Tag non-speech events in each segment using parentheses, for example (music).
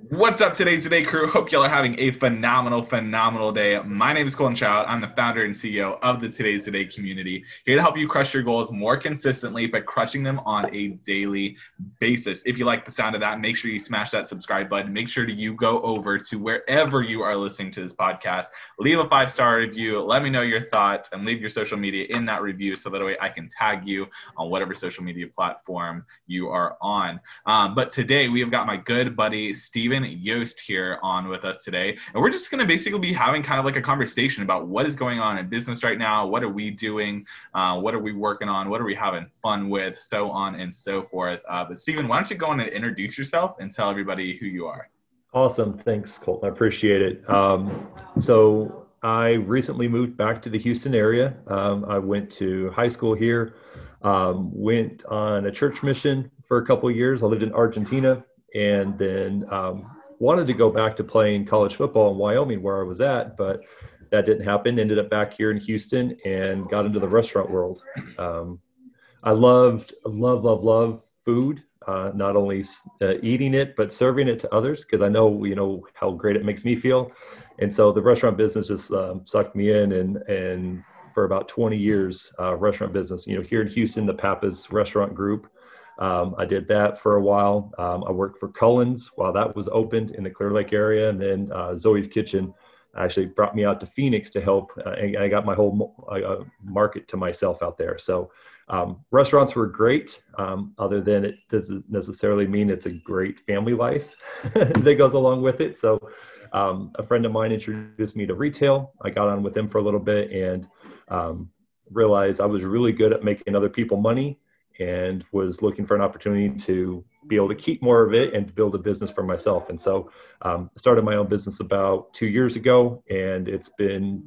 What's up today, today crew? Hope y'all are having a phenomenal, phenomenal day. My name is Colin Child. I'm the founder and CEO of the Today's Today community, here to help you crush your goals more consistently by crushing them on a daily basis. If you like the sound of that, make sure you smash that subscribe button. Make sure that you go over to wherever you are listening to this podcast, leave a five star review, let me know your thoughts, and leave your social media in that review so that way I can tag you on whatever social media platform you are on. Um, but today we have got my good buddy Steven Yost here on with us today. And we're just going to basically be having kind of like a conversation about what is going on in business right now. What are we doing? Uh, what are we working on? What are we having fun with? So on and so forth. Uh, but Steven, why don't you go on and introduce yourself and tell everybody who you are? Awesome. Thanks, Colt. I appreciate it. Um, so I recently moved back to the Houston area. Um, I went to high school here, um, went on a church mission for a couple years. I lived in Argentina and then um, wanted to go back to playing college football in Wyoming where I was at, but that didn't happen. Ended up back here in Houston and got into the restaurant world. Um, I loved, love, love, love food. Uh, not only uh, eating it but serving it to others because I know you know how great it makes me feel, and so the restaurant business just um, sucked me in and and for about 20 years uh, restaurant business. You know here in Houston, the Pappas Restaurant Group um, I did that for a while. Um, I worked for Cullen's while that was opened in the Clear Lake area, and then uh, Zoe's Kitchen actually brought me out to Phoenix to help. Uh, and I got my whole uh, market to myself out there. So um, restaurants were great. Um, other than it doesn't necessarily mean it's a great family life (laughs) that goes along with it. So um, a friend of mine introduced me to retail. I got on with him for a little bit and um, realized I was really good at making other people money and was looking for an opportunity to be able to keep more of it and build a business for myself. And so um, started my own business about two years ago, and it's been,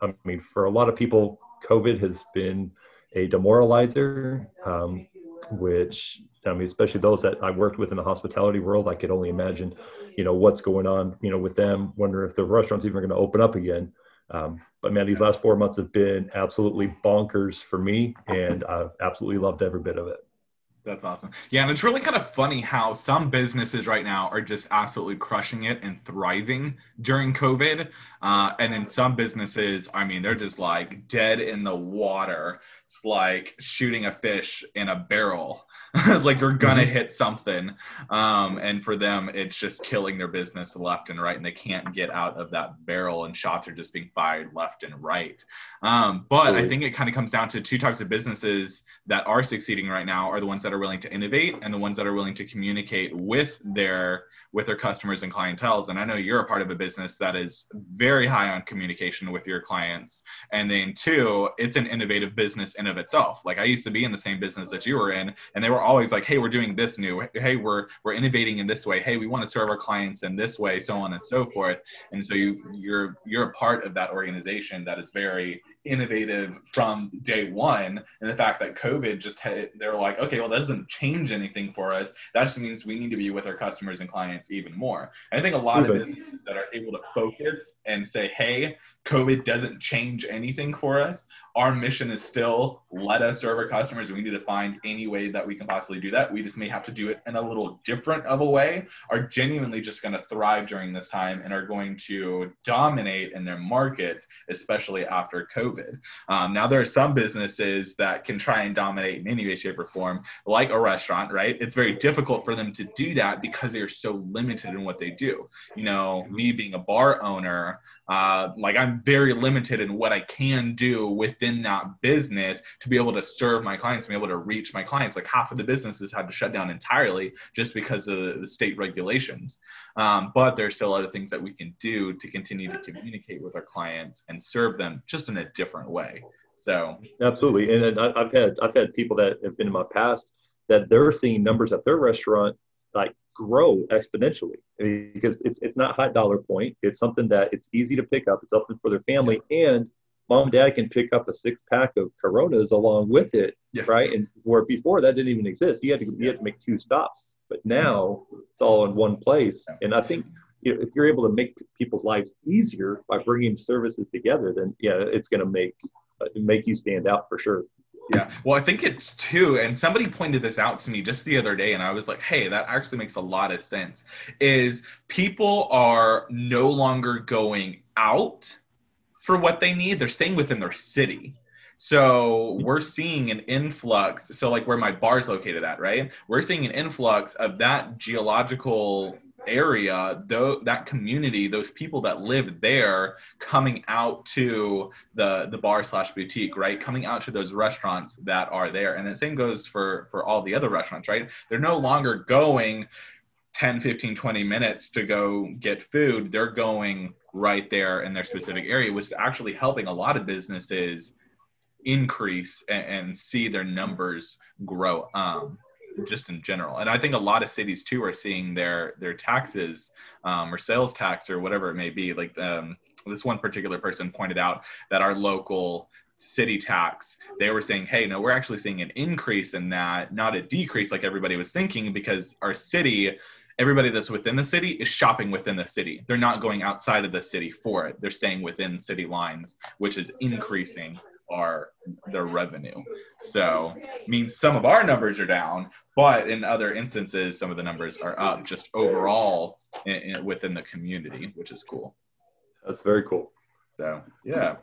I mean, for a lot of people, COVID has been a demoralizer, um, which I mean, especially those that I worked with in the hospitality world, I could only imagine, you know, what's going on, you know, with them. Wonder if the restaurants even going to open up again. Um, but man, these last four months have been absolutely bonkers for me, and I've absolutely loved every bit of it. That's awesome. Yeah, and it's really kind of funny how some businesses right now are just absolutely crushing it and thriving during COVID. Uh, and then some businesses, I mean, they're just like dead in the water. It's like shooting a fish in a barrel. (laughs) it's like you're gonna mm-hmm. hit something. Um, and for them, it's just killing their business left and right, and they can't get out of that barrel, and shots are just being fired left and right. Um, but I think it kind of comes down to two types of businesses that are succeeding right now are the ones that are willing to innovate and the ones that are willing to communicate with their with their customers and clientels. And I know you're a part of a business that is very high on communication with your clients. And then two, it's an innovative business in of itself. Like I used to be in the same business that you were in, and they were always like, "Hey, we're doing this new. Hey, we're we're innovating in this way. Hey, we want to serve our clients in this way, so on and so forth." And so you you're you're a part of that organization that is very innovative from day one and the fact that covid just had they're like okay well that doesn't change anything for us. That just means we need to be with our customers and clients even more. And i think a lot of businesses that are able to focus and say hey covid doesn't change anything for us. Our mission is still let us serve our customers. And we need to find any way that we can possibly do that. We just may have to do it in a little different of a way are genuinely just going to thrive during this time and are going to dominate in their markets especially after covid COVID. Um, now, there are some businesses that can try and dominate in any way, shape, or form, like a restaurant, right? It's very difficult for them to do that because they are so limited in what they do. You know, me being a bar owner, uh, like I'm very limited in what I can do within that business to be able to serve my clients, to be able to reach my clients. Like half of the businesses had to shut down entirely just because of the state regulations. Um, but there's still other things that we can do to continue to communicate with our clients and serve them just in a different way. So absolutely, and I've had I've had people that have been in my past that they're seeing numbers at their restaurant like grow exponentially because it's it's not high dollar point. It's something that it's easy to pick up. It's something for their family, and mom and dad can pick up a six pack of Coronas along with it, yeah. right? And where before that didn't even exist, you had to you had to make two stops. But now it's all in one place, and I think you know, if you're able to make people's lives easier by bringing services together, then yeah, it's going to make uh, make you stand out for sure. Yeah. Well, I think it's two, and somebody pointed this out to me just the other day, and I was like, hey, that actually makes a lot of sense. Is people are no longer going out for what they need, they're staying within their city. So we're seeing an influx. So, like where my bar is located at, right? We're seeing an influx of that geological area though that community those people that live there coming out to the the bar slash boutique right coming out to those restaurants that are there and the same goes for for all the other restaurants right they're no longer going 10 15 20 minutes to go get food they're going right there in their specific area is actually helping a lot of businesses increase and, and see their numbers grow um, just in general. And I think a lot of cities too are seeing their their taxes um, or sales tax or whatever it may be. Like um, this one particular person pointed out that our local city tax they were saying hey no we're actually seeing an increase in that not a decrease like everybody was thinking because our city everybody that's within the city is shopping within the city they're not going outside of the city for it they're staying within city lines which is increasing our their revenue. So means some of our numbers are down, but in other instances, some of the numbers are up just overall in, in, within the community, which is cool. That's very cool. So yeah.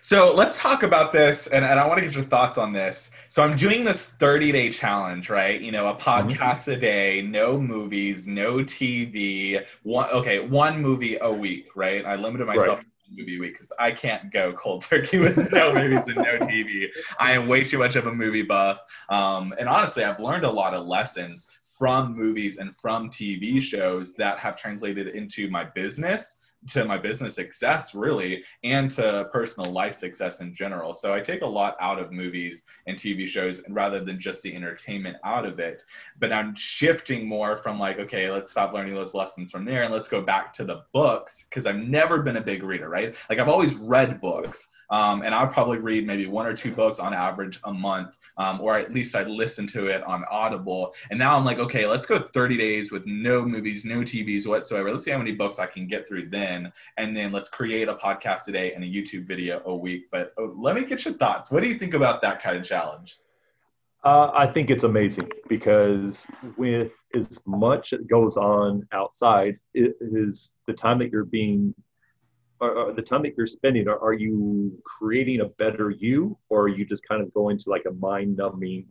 So let's talk about this, and, and I want to get your thoughts on this. So I'm doing this 30 day challenge, right? You know, a mm-hmm. podcast a day, no movies, no TV, one okay, one movie a week, right? I limited myself right to one movie a week because I can't go cold turkey with no movies and no TV. I am way too much of a movie buff. Um, and honestly, I've learned a lot of lessons from movies and from TV shows that have translated into my business to my business success really and to personal life success in general. So i take a lot out of movies and tv shows rather than just the entertainment out of it. But i'm shifting more from like okay let's stop learning those lessons from there and let's go back to the books because i've never been a big reader right? Like i've always read books um, and I'll probably read maybe one or two books on average a month, um, or at least I listen to it on Audible. And now I'm like, okay, let's go 30 days with no movies, no TVs whatsoever. Let's see how many books I can get through then, and then let's create a podcast a day and a YouTube video a week. But oh, let me get your thoughts. What do you think about that kind of challenge? Uh, I think it's amazing because with as much that goes on outside, it is the time that you're being are, the time that you're spending, are, are you creating a better you, or are you just kind of going to like a mind numbing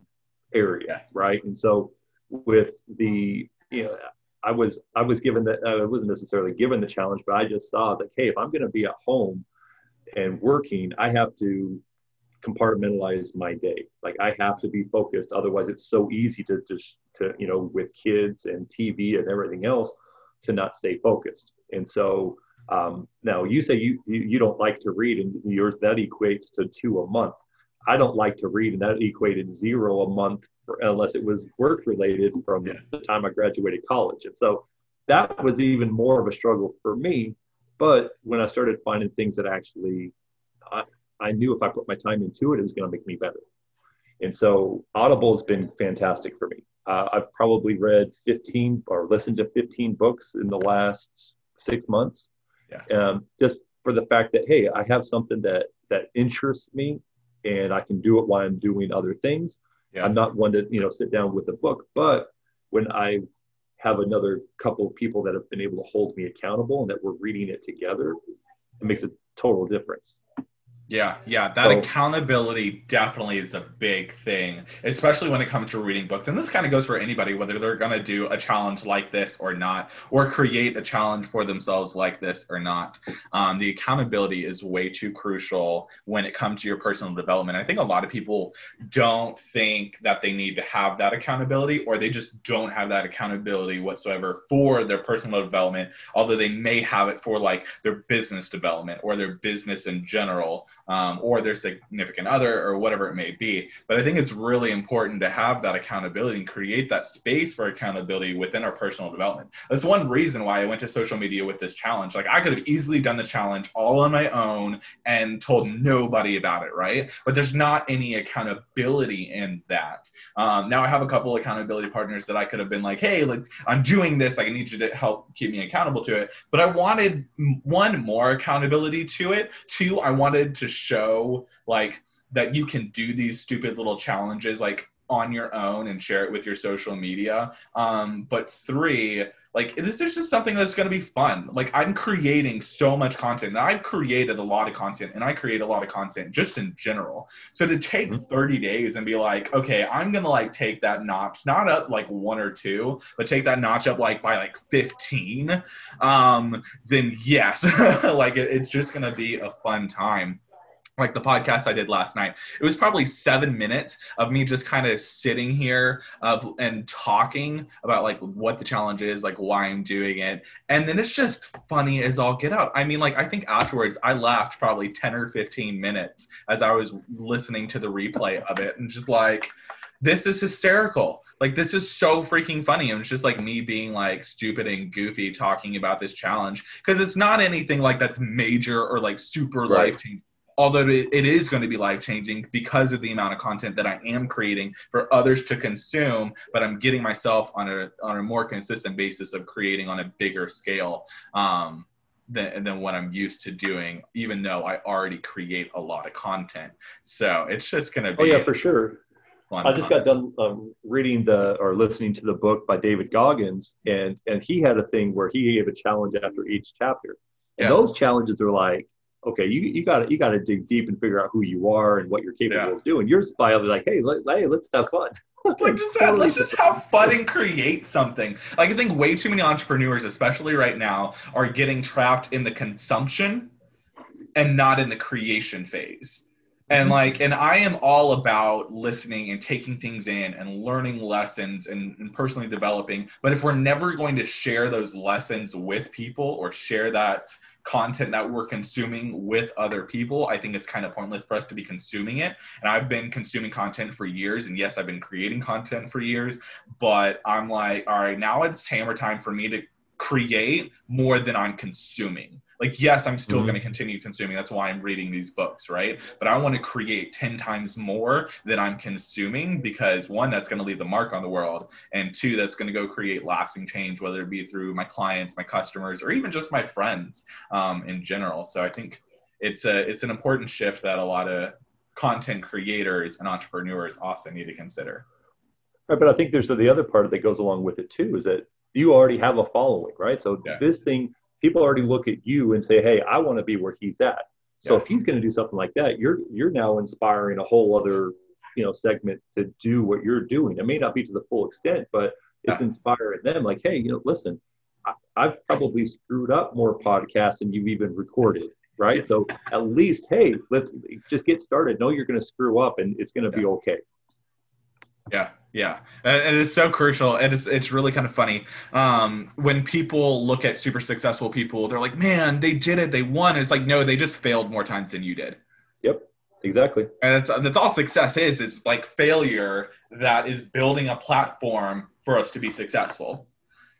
area, right? And so with the, you know, I was I was given that I wasn't necessarily given the challenge, but I just saw that hey, if I'm going to be at home and working, I have to compartmentalize my day. Like I have to be focused, otherwise it's so easy to just to you know with kids and TV and everything else to not stay focused. And so um, now you say you, you, you don't like to read, and yours that equates to two a month. I don't like to read, and that equated zero a month for, unless it was work related from yeah. the time I graduated college. And so that was even more of a struggle for me. But when I started finding things that actually I, I knew if I put my time into it, it was going to make me better. And so Audible has been fantastic for me. Uh, I've probably read 15 or listened to 15 books in the last six months. Yeah. Um, just for the fact that hey, I have something that that interests me, and I can do it while I'm doing other things. Yeah. I'm not one to you know sit down with a book, but when I have another couple of people that have been able to hold me accountable and that we're reading it together, it makes a total difference. Yeah, yeah, that so, accountability definitely is a big thing, especially when it comes to reading books. And this kind of goes for anybody, whether they're going to do a challenge like this or not, or create a challenge for themselves like this or not. Um, the accountability is way too crucial when it comes to your personal development. I think a lot of people don't think that they need to have that accountability, or they just don't have that accountability whatsoever for their personal development, although they may have it for like their business development or their business in general um, or their significant other or whatever it may be. But I think it's really important to have that accountability and create that space for accountability within our personal development. That's one reason why I went to social media with this challenge. Like I could have easily done the challenge all on my own and told nobody about it, right? But there's not any accountability in that. Um, now I have a couple accountability partners that I could have been like, hey, like I'm doing this. I need you to help keep me accountable to it. But I wanted one more accountability to it. Two, I wanted to show like that you can do these stupid little challenges like on your own and share it with your social media. Um, but three, like this is just something that's going to be fun. Like I'm creating so much content. I've created a lot of content and I create a lot of content just in general. So to take mm-hmm. 30 days and be like, okay, I'm going to like take that notch, not up like one or two, but take that notch up like by like 15, um, then yes, (laughs) like it, it's just going to be a fun time like the podcast I did last night. It was probably seven minutes of me just kind of sitting here of and talking about like what the challenge is, like why I'm doing it, and then it's just funny as all get out. I mean, like I think afterwards I laughed probably ten or fifteen minutes as I was listening to the replay of it, and just like this is hysterical. Like this is so freaking funny. And it's just like me being like stupid and goofy talking about this challenge because it's not anything like that's major or like super right. life changing although it is going to be life changing because of the amount of content that I am creating for others to consume, but I'm getting myself on a on a more consistent basis of creating on a bigger scale um, than than what I'm used to doing, even though I already create a lot of content. So it's just going to be. Oh yeah, for sure. I just got done um, reading the or listening to the book by David Goggins, and and he had a thing where he gave a challenge after each chapter, and yeah. those challenges are like okay, you you got to you got to dig deep and figure out who you are and what you're capable yeah. of doing. Your style is like, hey, let, hey, let's have fun. like just (laughs) have, let's just have fun and create something. Like I think way too many entrepreneurs, especially right now, are getting trapped in the consumption and not in the creation phase. And mm-hmm. like, and I am all about listening and taking things in and learning lessons and, and personally developing. But if we're never going to share those lessons with people or share that content that we're consuming with other people, I think it's kind of pointless for us to be consuming it. And I've been consuming content for years. And yes, I've been creating content for years, but I'm like, all right, now it's hammer time for me to create more than I'm consuming like yes i'm still mm-hmm. going to continue consuming. That's why i'm reading these books right? But i want to create 10 times more than i'm consuming because one that's going to leave the mark on the world and two that's going to go create lasting change whether it be through my clients my customers or even just my friends um, in general. So i think it's a it's an important shift that a lot of content creators and entrepreneurs also need to consider. Right but i think there's the other part that goes along with it too is that you already have a following right? So yeah. this thing people already look at you and say, "Hey, I want to be where he's at." So yeah. if he's going to do something like that, you're you're now inspiring a whole other you know segment to do what you're doing. It may not be to the full extent, but it's yeah. inspiring them. Like, hey, you know, listen, I, I've probably screwed up more podcasts than you've even recorded right? So at least, hey, let's just get started. Know you're going to screw up, and it's going to yeah. be okay. Yeah, yeah, and it's so crucial. And it's it's really kind of funny um, when people look at super successful people. They're like, "Man, they did it. They won." It's like, no, they just failed more times than you did. Yep, exactly. And that's that's all success is. It's like failure that is building a platform for us to be successful.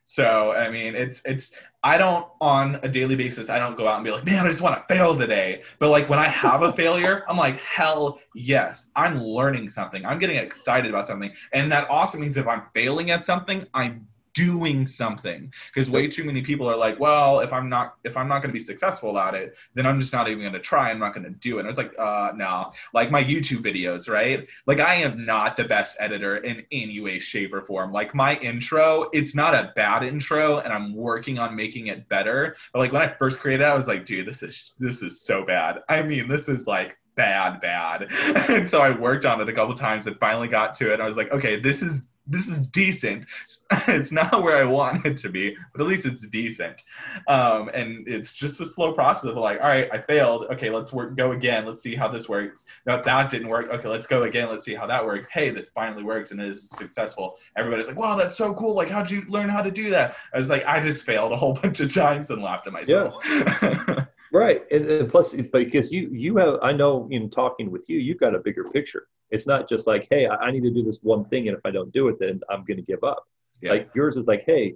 So I mean, it's it's I don't on a daily basis. I don't go out and be like, man, I just want to fail today. But like when I have a failure, (laughs) I'm like, hell yes, I'm learning something. I'm getting excited about something, and that also means if I'm failing at something, I'm doing something. Because way too many people are like well if i'm not if i'm not going to be successful at it then i'm just not even going to try i'm not going to do it. And it's like uh no. Like my youtube videos right? Like i am not the best editor in any way shape or form. Like my intro it's not a bad intro and i'm working on making it better. But like when i first created it i was like dude this is this is so bad. I mean this is like bad bad. (laughs) And so i worked on it a couple times and finally got to it i was like okay this is this is decent. (laughs) it's not where I want it to be, but at least it's decent. Um, and it's just a slow process of like, all right, I failed. Okay, let's work, go again. Let's see how this works. No, that didn't work. Okay, let's go again. Let's see how that works. Hey, this finally works and it is successful. Everybody's like, wow, that's so cool. Like, how'd you learn how to do that? I was like, I just failed a whole (laughs) bunch of times and laughed at myself. Yeah. (laughs) right. And, and plus, because you you have, I know in talking with you, you've got a bigger picture it's not just like, hey, I, need to do this one thing, and if I don't do it, then I'm going to give up. Yeah. Like yours is like, hey,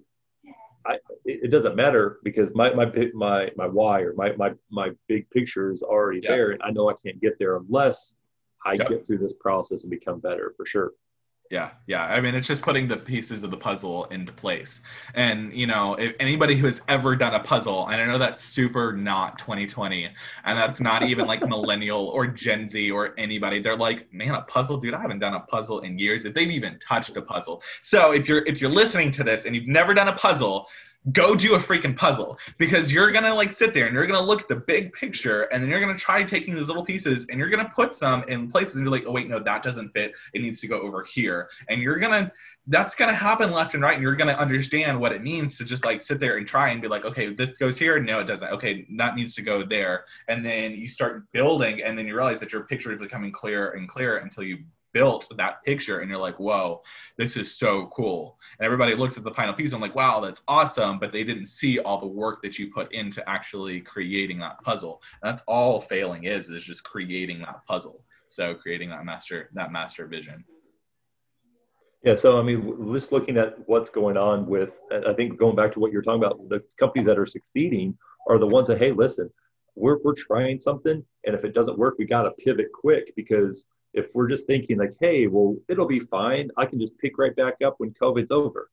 I, it, doesn't matter because my my my my why or my my my big picture is already yeah. there, and I know I can't get there unless I yeah. get through this process and become better for sure. Yeah, yeah. I mean, it's just putting the pieces of the puzzle into place. And, you know, if anybody who has ever done a puzzle, and I know that's super not 2020, and that's not even like (laughs) millennial or Gen Z or anybody, they're like, man, a puzzle, dude, I haven't done a puzzle in years. If they've even touched a puzzle. So if you're if you're listening to this and you've never done a puzzle, go do a freaking puzzle. Because you're gonna like sit there and you're gonna look at the big picture and then you're gonna try taking these little pieces and you're gonna put some in places and you're like oh wait no that doesn't fit. It needs to go over here. And you're gonna that's gonna happen left and right and you're gonna understand what it means to just like sit there and try and be like okay this goes here. No it doesn't. Okay that needs to go there. And then you start building and then you realize that your picture is becoming clearer and clearer until you built that picture and you're like whoa this is so cool. And everybody looks at the final piece and I'm like wow that's awesome but they didn't see all the work that you put into actually creating that puzzle. And that's all failing is is just creating that puzzle. So creating that master that master vision. Yeah so i mean just looking at what's going on with i think going back to what you're talking about the companies that are succeeding are the ones that hey listen we're, we're trying something and if it doesn't work we got to pivot quick because if we're just thinking like, hey, well, it'll be fine. I can just pick right back up when COVID's over.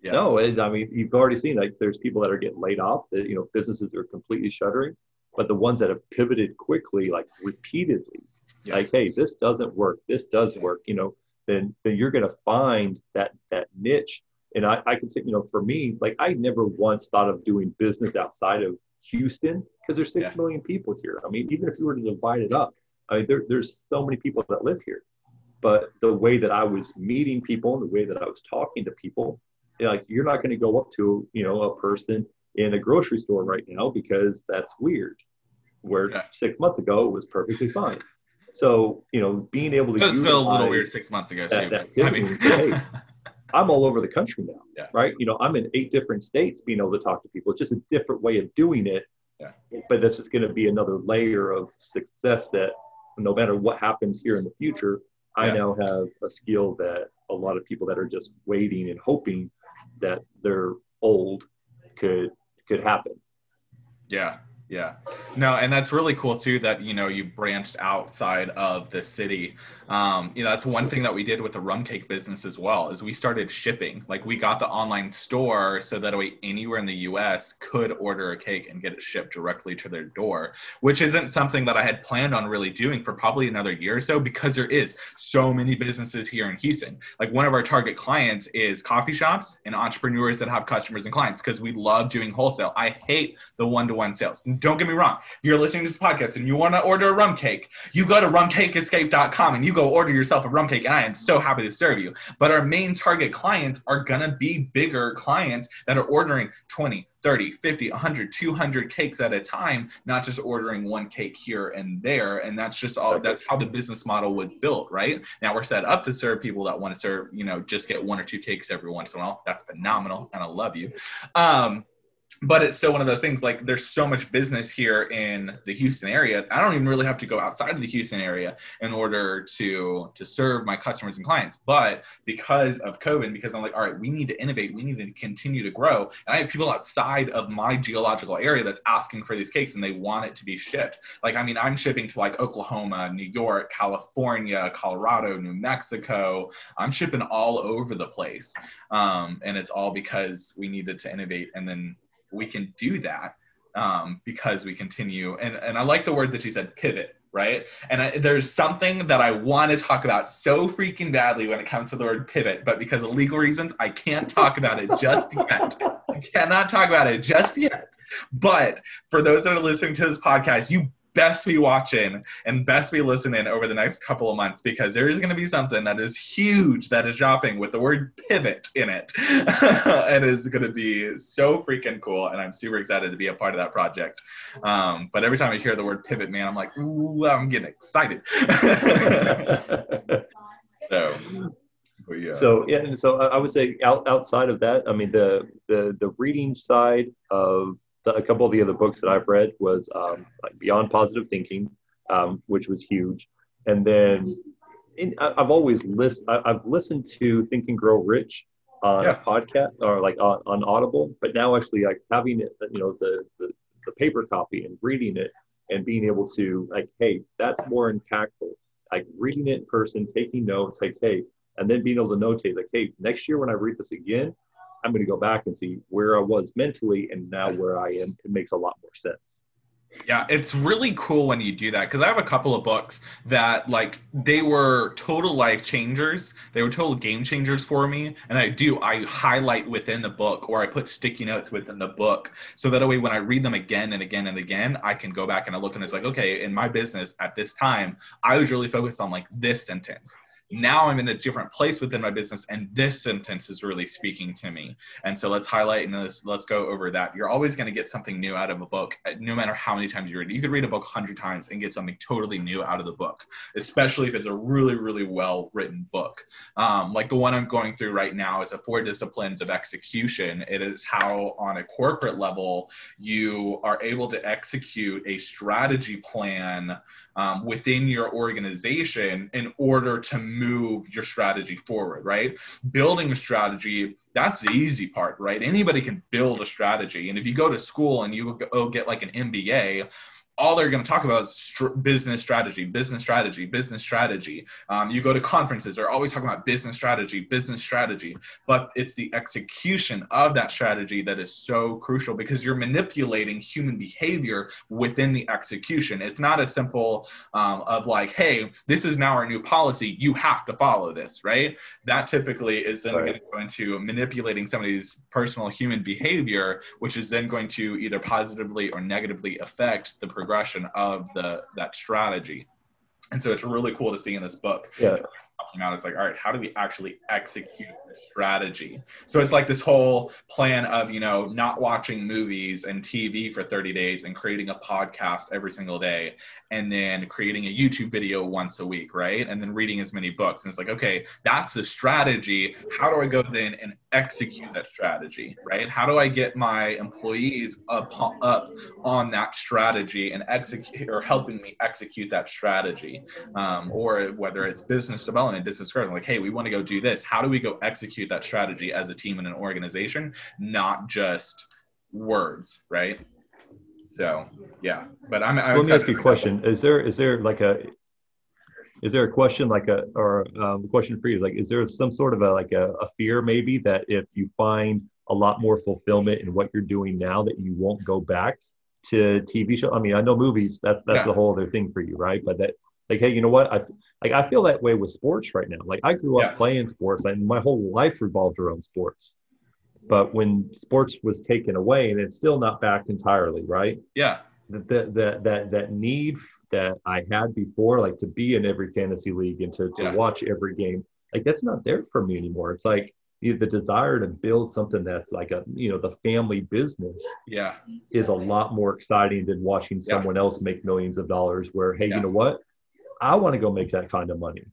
Yeah. No, I mean, you've already seen like there's people that are getting laid off. That you know, businesses are completely shuttering. But the ones that have pivoted quickly, like repeatedly, yeah. like, hey, this doesn't work. This does work. You know, then then you're going to find that that niche. And I, I can say, you know, for me, like I never once thought of doing business outside of Houston because there's six yeah. million people here. I mean, even if you were to divide it up, I mean, there, there's so many people that live here, but the way that I was meeting people and the way that I was talking to people, you know, like you're not going to go up to you know a person in a grocery store right now because that's weird. Where yeah. six months ago it was perfectly fine. So you know, being able to. It was still a little weird six months ago that. That I mean, hey, (laughs) I'm all over the country now, yeah. right? You know, I'm in eight different states being able to talk to people. It's just a different way of doing it. Yeah. But that's just going to be another layer of success that no matter what happens here in the future, I now have a skill that a lot of people that are just waiting and hoping that they're old could could happen. Yeah, yeah. No, and that's really cool too that you know you branched outside of the city. Um, you know, that's one thing that we did with the rum cake business as well, is we started shipping. Like we got the online store so that way anywhere in the US could order a cake and get it shipped directly to their door, which isn't something that I had planned on really doing for probably another year or so because there is so many businesses here in Houston. Like one of our target clients is coffee shops and entrepreneurs that have customers and clients because we love doing wholesale. I hate the one-to-one sales. Don't get me wrong. You're listening to this podcast and you want to order a rum cake, you go to rumcakeescape.com and you go order yourself a rum cake, and I am so happy to serve you. But our main target clients are going to be bigger clients that are ordering 20, 30, 50, 100, 200 cakes at a time, not just ordering one cake here and there. And that's just all, that's how the business model was built, right? Now we're set up to serve people that want to serve, you know, just get one or two cakes every once in a while. That's phenomenal. And I love you. Um, but it's still one of those things like there's so much business here in the Houston area. I don't even really have to go outside of the Houston area in order to to serve my customers and clients. But because of COVID, because I'm like, all right, we need to innovate, we need to continue to grow. And I have people outside of my geological area that's asking for these cakes and they want it to be shipped. Like, I mean, I'm shipping to like Oklahoma, New York, California, Colorado, New Mexico. I'm shipping all over the place. Um, and it's all because we needed to innovate and then we can do that um, because we continue. And, and I like the word that you said, pivot, right? And I, there's something that I want to talk about so freaking badly when it comes to the word pivot, but because of legal reasons, I can't talk about it just yet. I cannot talk about it just yet. But for those that are listening to this podcast, you best be watching and best be listening over the next couple of months because there is going to be something that is huge that is dropping with the word pivot in it. (laughs) And is going to be so freaking cool and i'm super excited to be a part of that project. Um, but every time i hear the word pivot man i'm like ooh i'm getting excited. (laughs) So yeah. So yeah, and so I would say out, outside of that, I mean the the the reading side of a couple of the other books that I've read was um, like Beyond Positive Thinking, um, which was huge, and then in, I've always list I've listened to Think and Grow Rich on yeah. a podcast or like on, on, Audible, but now actually like having it, you know, the, the the paper copy and reading it and being able to like, hey, that's more impactful. Like reading it in person, taking notes, like, hey, and then being able to notate like, hey, next year when I read this again, I'm going to go back and see where I was mentally and now where I am. It makes a lot more sense. Yeah, it's really cool when you do that because I have a couple of books that like they were total life changers. They were total game changers for me, and I do I highlight within the book or I put sticky notes within the book so that way when I read them again and again and again, I can go back and I look and it's like okay, in my business at this time, I was really focused on like this sentence now I'm in a different place within my business, and this sentence is really speaking to me. And so let's highlight and let's, let's go over that. You're always going to get something new out of a book, uh, no matter how many times you read it. You could read a book 100 times and get something totally new out of the book, especially if it's a really, really well written book. Um, like the one I'm going through right now is The Four Disciplines of Execution. It is how, on a corporate level, you are able to execute a strategy plan um, within your organization in order to move your strategy forward, right? Building a strategy, that's the easy part, right? Anybody can build a strategy. And if you go to school and you go get like an MBA, all they're going to talk about is str- business strategy, business strategy, business strategy. Um, you go to conferences, they're always talking about business strategy, business strategy. But it's the execution of that strategy that is so crucial because you're manipulating human behavior within the execution. It's not as simple um, of like, hey, this is now our new policy. You have to follow this, right? That typically is then right. going to go into manipulating somebody's personal human behavior, which is then going to either positively or negatively affect the progression progression of the that strategy. And so it's really cool to see in this book. Yeah talking about. It's like, all right, how do we actually execute the strategy? So it's like this whole plan of, you know, not watching movies and TV for 30 days and creating a podcast every single day and then creating a YouTube video once a week, right? And then reading as many books. And it's like, okay, that's the strategy. How do I go then and execute that strategy, right? How do I get my employees up, up on that strategy and execute or helping me execute that strategy? Um, or whether it's business development business growth. Like, hey, we want to go do this. How do we go execute that strategy as a team and an organization, not just words, right? So yeah, but I'm. I'm so let me ask you a question: Is there is there like a is there a question like a or um, a question for you? Like, is there some sort of a like a, a fear maybe that if you find a lot more fulfillment in what you're doing now, that you won't go back to TV show? I mean, I know movies that that's yeah. a whole other thing for you, right? But that like, hey, you know what? I like I feel that way with sports right now. Like I grew up yeah. playing sports and my whole life revolved around sports. But when sports was taken away and it's still not back entirely, right? Yeah. That that that that need that I had before, like to be in every fantasy league and to, to yeah. watch every game, like that's not there for me anymore. It's like the desire to build something that's like a you know the family business yeah is a lot more exciting than watching someone yeah. else make millions of dollars where hey yeah. you know what I want to go make that kind of money.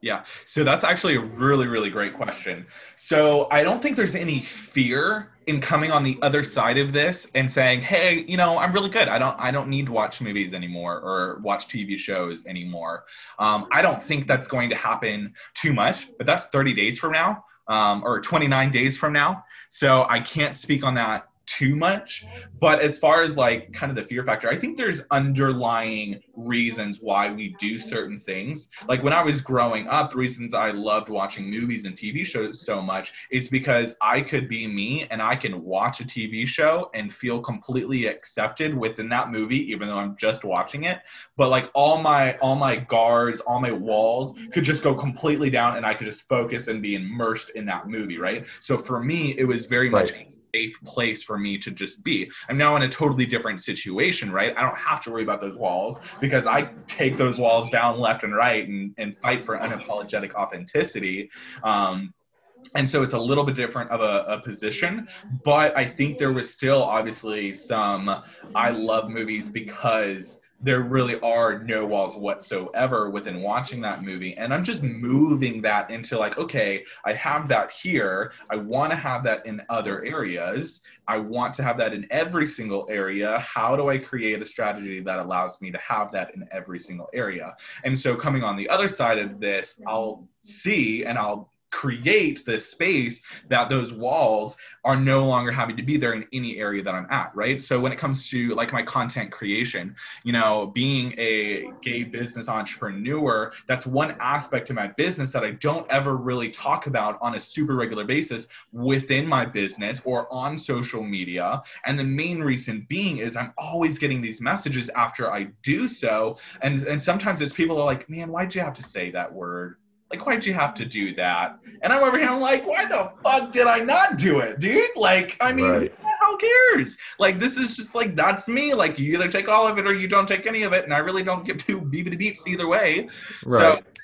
Yeah. So that's actually a really, really great question. So I don't think there's any fear in coming on the other side of this and saying, "Hey, you know, I'm really good. I don't, I don't need to watch movies anymore or watch TV shows anymore." Um, I don't think that's going to happen too much, but that's 30 days from now um, or 29 days from now. So I can't speak on that too much. But as far as like kind of the fear factor, I think there's underlying reasons why we do certain things. Like when I was growing up, the reasons I loved watching movies and TV shows so much is because I could be me and I can watch a TV show and feel completely accepted within that movie, even though I'm just watching it. But like all my all my guards, all my walls could just go completely down and I could just focus and be immersed in that movie, right? So for me, it was very right. much safe place for me to just be. I'm now in a totally different situation, right? I don't have to worry about those walls because I take those walls down left and right and, and fight for unapologetic authenticity. Um, and so it's a little bit different of a, a, position but i think there was still obviously some i love movies because there really are no walls whatsoever within watching that movie. And i'm just moving that into like okay i have that here. I want to have that in other areas. I want to have that in every single area. How do i create a strategy that allows me to have that in every single area? And so coming on the other side of this i'll see and i'll create this space that those walls are no longer having to be there in any area that I'm at, right? So when it comes to like my content creation, you know, being a gay business entrepreneur, that's one aspect of my business that I don't ever really talk about on a super regular basis within my business or on social media. And the main reason being is I'm always getting these messages after I do so. And and sometimes it's people are like, man, why'd you have to say that word? Like, why'd you have to do that? And I'm over here, I'm like, why the fuck did I not do it, dude? Like, I mean, right. who cares? Like, this is just like, that's me. Like, you either take all of it or you don't take any of it. And I really don't give two beepity beeps either way. Right. So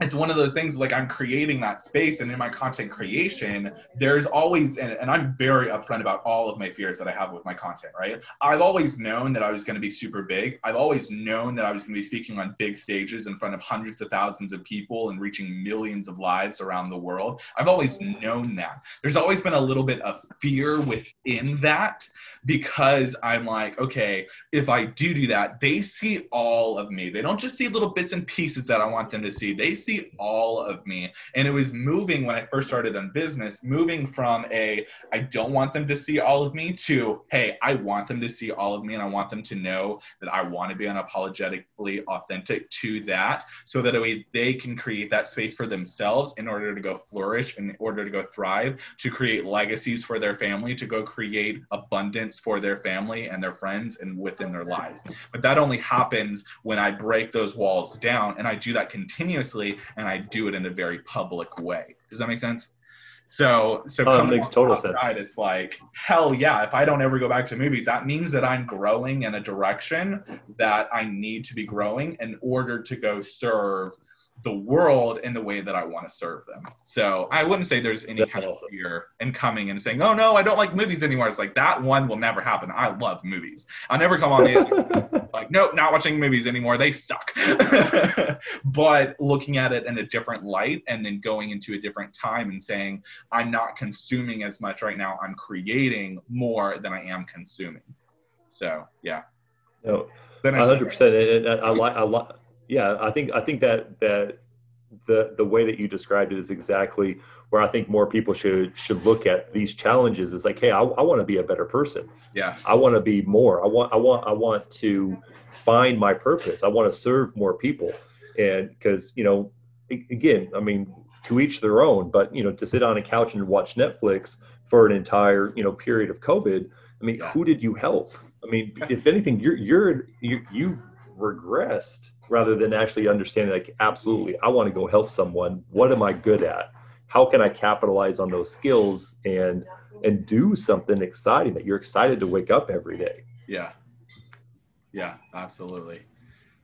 it's one of those things like I'm creating that space, and in my content creation, there's always, and, and, I'm very upfront about all of my fears that I have with my content, right? I've always known that I was going to be super big. I've always known that I was going to be speaking on big stages in front of hundreds of thousands of people and reaching millions of lives around the world. I've always known that. There's always been a little bit of fear within that because I'm like, okay, if I do do that, they see all of me. They don't just see little bits and pieces that I want them to see. They see all of me. And it was moving when I first started on business, moving from a I don't want them to see all of me to hey, I want them to see all of me and I want them to know that I want to be unapologetically authentic to that so that way they can create that space for themselves in order to go flourish, in order to go thrive, to create legacies for their family, to go create abundance for their family and their friends and within their lives. But that only happens when I break those walls down and I do that continuously and I do it in a very public way. Does that make sense? So, so oh, coming makes total outside, sense. It's like hell yeah. If I don't ever go back to movies, that means that I'm growing in a direction that I need to be growing in order to go serve the world in the way that I want to serve them. So I wouldn't say there's any That's kind awesome. of fear in coming and saying, "Oh no, I don't like movies anymore." It's like that one will never happen. I love movies. I'll never come on the (laughs) like, nope, not watching movies anymore. They suck. (laughs) but looking at it in a different light and then going into a different time and saying, "I'm not consuming as much right now. I'm creating more than I am consuming." So yeah. No. Then I 100%. I, I like I like yeah, I think I think that that the the way that you described it is exactly where I think more people should should look at these challenges. Is like, hey, I, I want to be a better person. Yeah, I want to be more. I want I want I want to find my purpose. I want to serve more people, and because you know, again, I mean, to each their own. But you know, to sit on a couch and watch Netflix for an entire you know period of COVID. I mean, yeah. who did you help? I mean, if anything, you're you're you, you've regressed rather than actually understanding like absolutely i want to go help someone. What am i good at? How can i capitalize on those skills and and do something exciting that you're excited to wake up every day? Yeah. Yeah absolutely.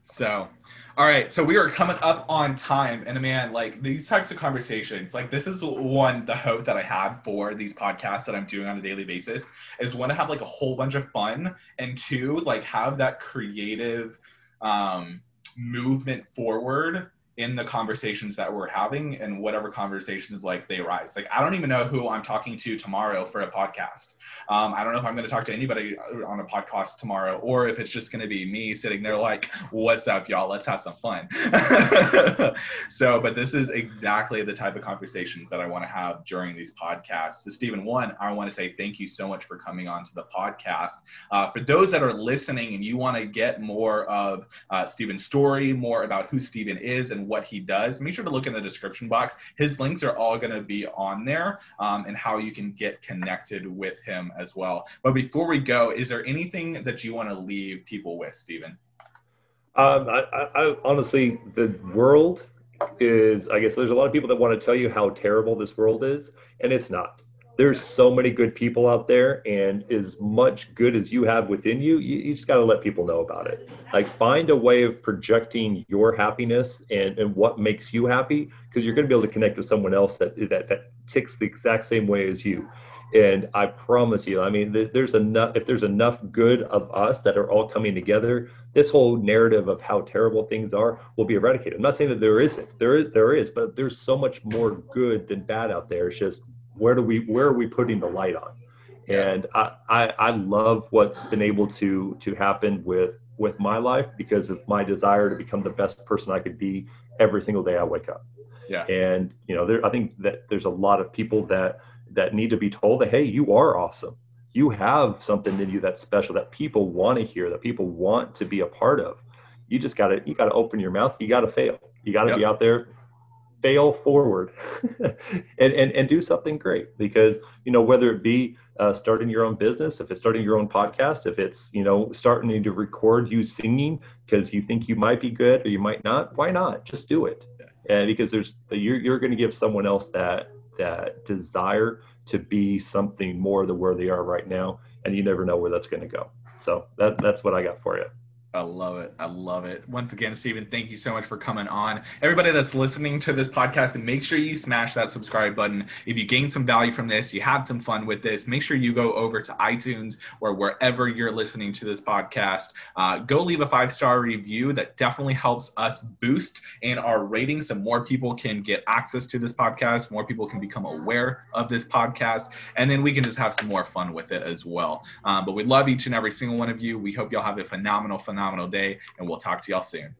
So all right so we are coming up on time and man like these types of conversations like this is one the hope that i have for these podcasts that i'm doing on a daily basis is one to have like a whole bunch of fun and two like have that creative um movement forward in the conversations that we're having and whatever conversations like they arise. Like i don't even know who i'm talking to tomorrow for a podcast. Um, i don't know if i'm going to talk to anybody on a podcast tomorrow or if it's just going to be me sitting there like what's up y'all? Let's have some fun. (laughs) So but this is exactly the type of conversations that i want to have during these podcasts. Stephen one i want to say thank you so much for coming on to the podcast. Uh, for those that are listening and you want to get more of uh, stephen's story more about who stephen is and what he does, make sure to look in the description box. His links are all going to be on there um, and how you can get connected with him as well. But before we go, is there anything that you want to leave people with, Stephen? Um, I, I, honestly, the world is, I guess there's a lot of people that want to tell you how terrible this world is, and it's not there's so many good people out there and as much good as you have within you, you, you just got to let people know about it. Like find a way of projecting your happiness and, and what makes you happy because you're going to be able to connect with someone else that, that that ticks the exact same way as you. And i promise you i mean there's enough if there's enough good of us that are all coming together this whole narrative of how terrible things are will be eradicated. I'm not saying that there isn't. There there is but there's so much more good than bad out there. It's just where do we where are we putting the light on and I, I, I love what's been able to to happen with with my life because of my desire to become the best person i could be every single day i wake up Yeah. And you know, there I think that there's a lot of people that that need to be told that hey, you are awesome. You have something in you that's special that people want to hear, that people want to be a part of. You just gotta you gotta open your mouth. You gotta fail. You gotta Yep. be out there, fail forward, (laughs) and, and and do something great because you know whether it be uh, starting your own business, if it's starting your own podcast, if it's you know starting to record you singing because you think you might be good or you might not, why not? Just do it, and because there's you're you're going to give someone else that that desire to be something more than where they are right now, and you never know where that's going to go. So that that's what I got for you. I love it. I love it. Once again, Stephen, thank you so much for coming on. Everybody that's listening to this podcast, and make sure you smash that subscribe button. If you gained some value from this, you had some fun with this, make sure you go over to iTunes or wherever you're listening to this podcast. Uh, go leave a five star review. That definitely helps us boost in our ratings so more people can get access to this podcast, more people can become aware of this podcast, and then we can just have some more fun with it as well. Um, but we love each and every single one of you. We hope y'all have a phenomenal, phenomenal day, and we'll talk to y'all soon.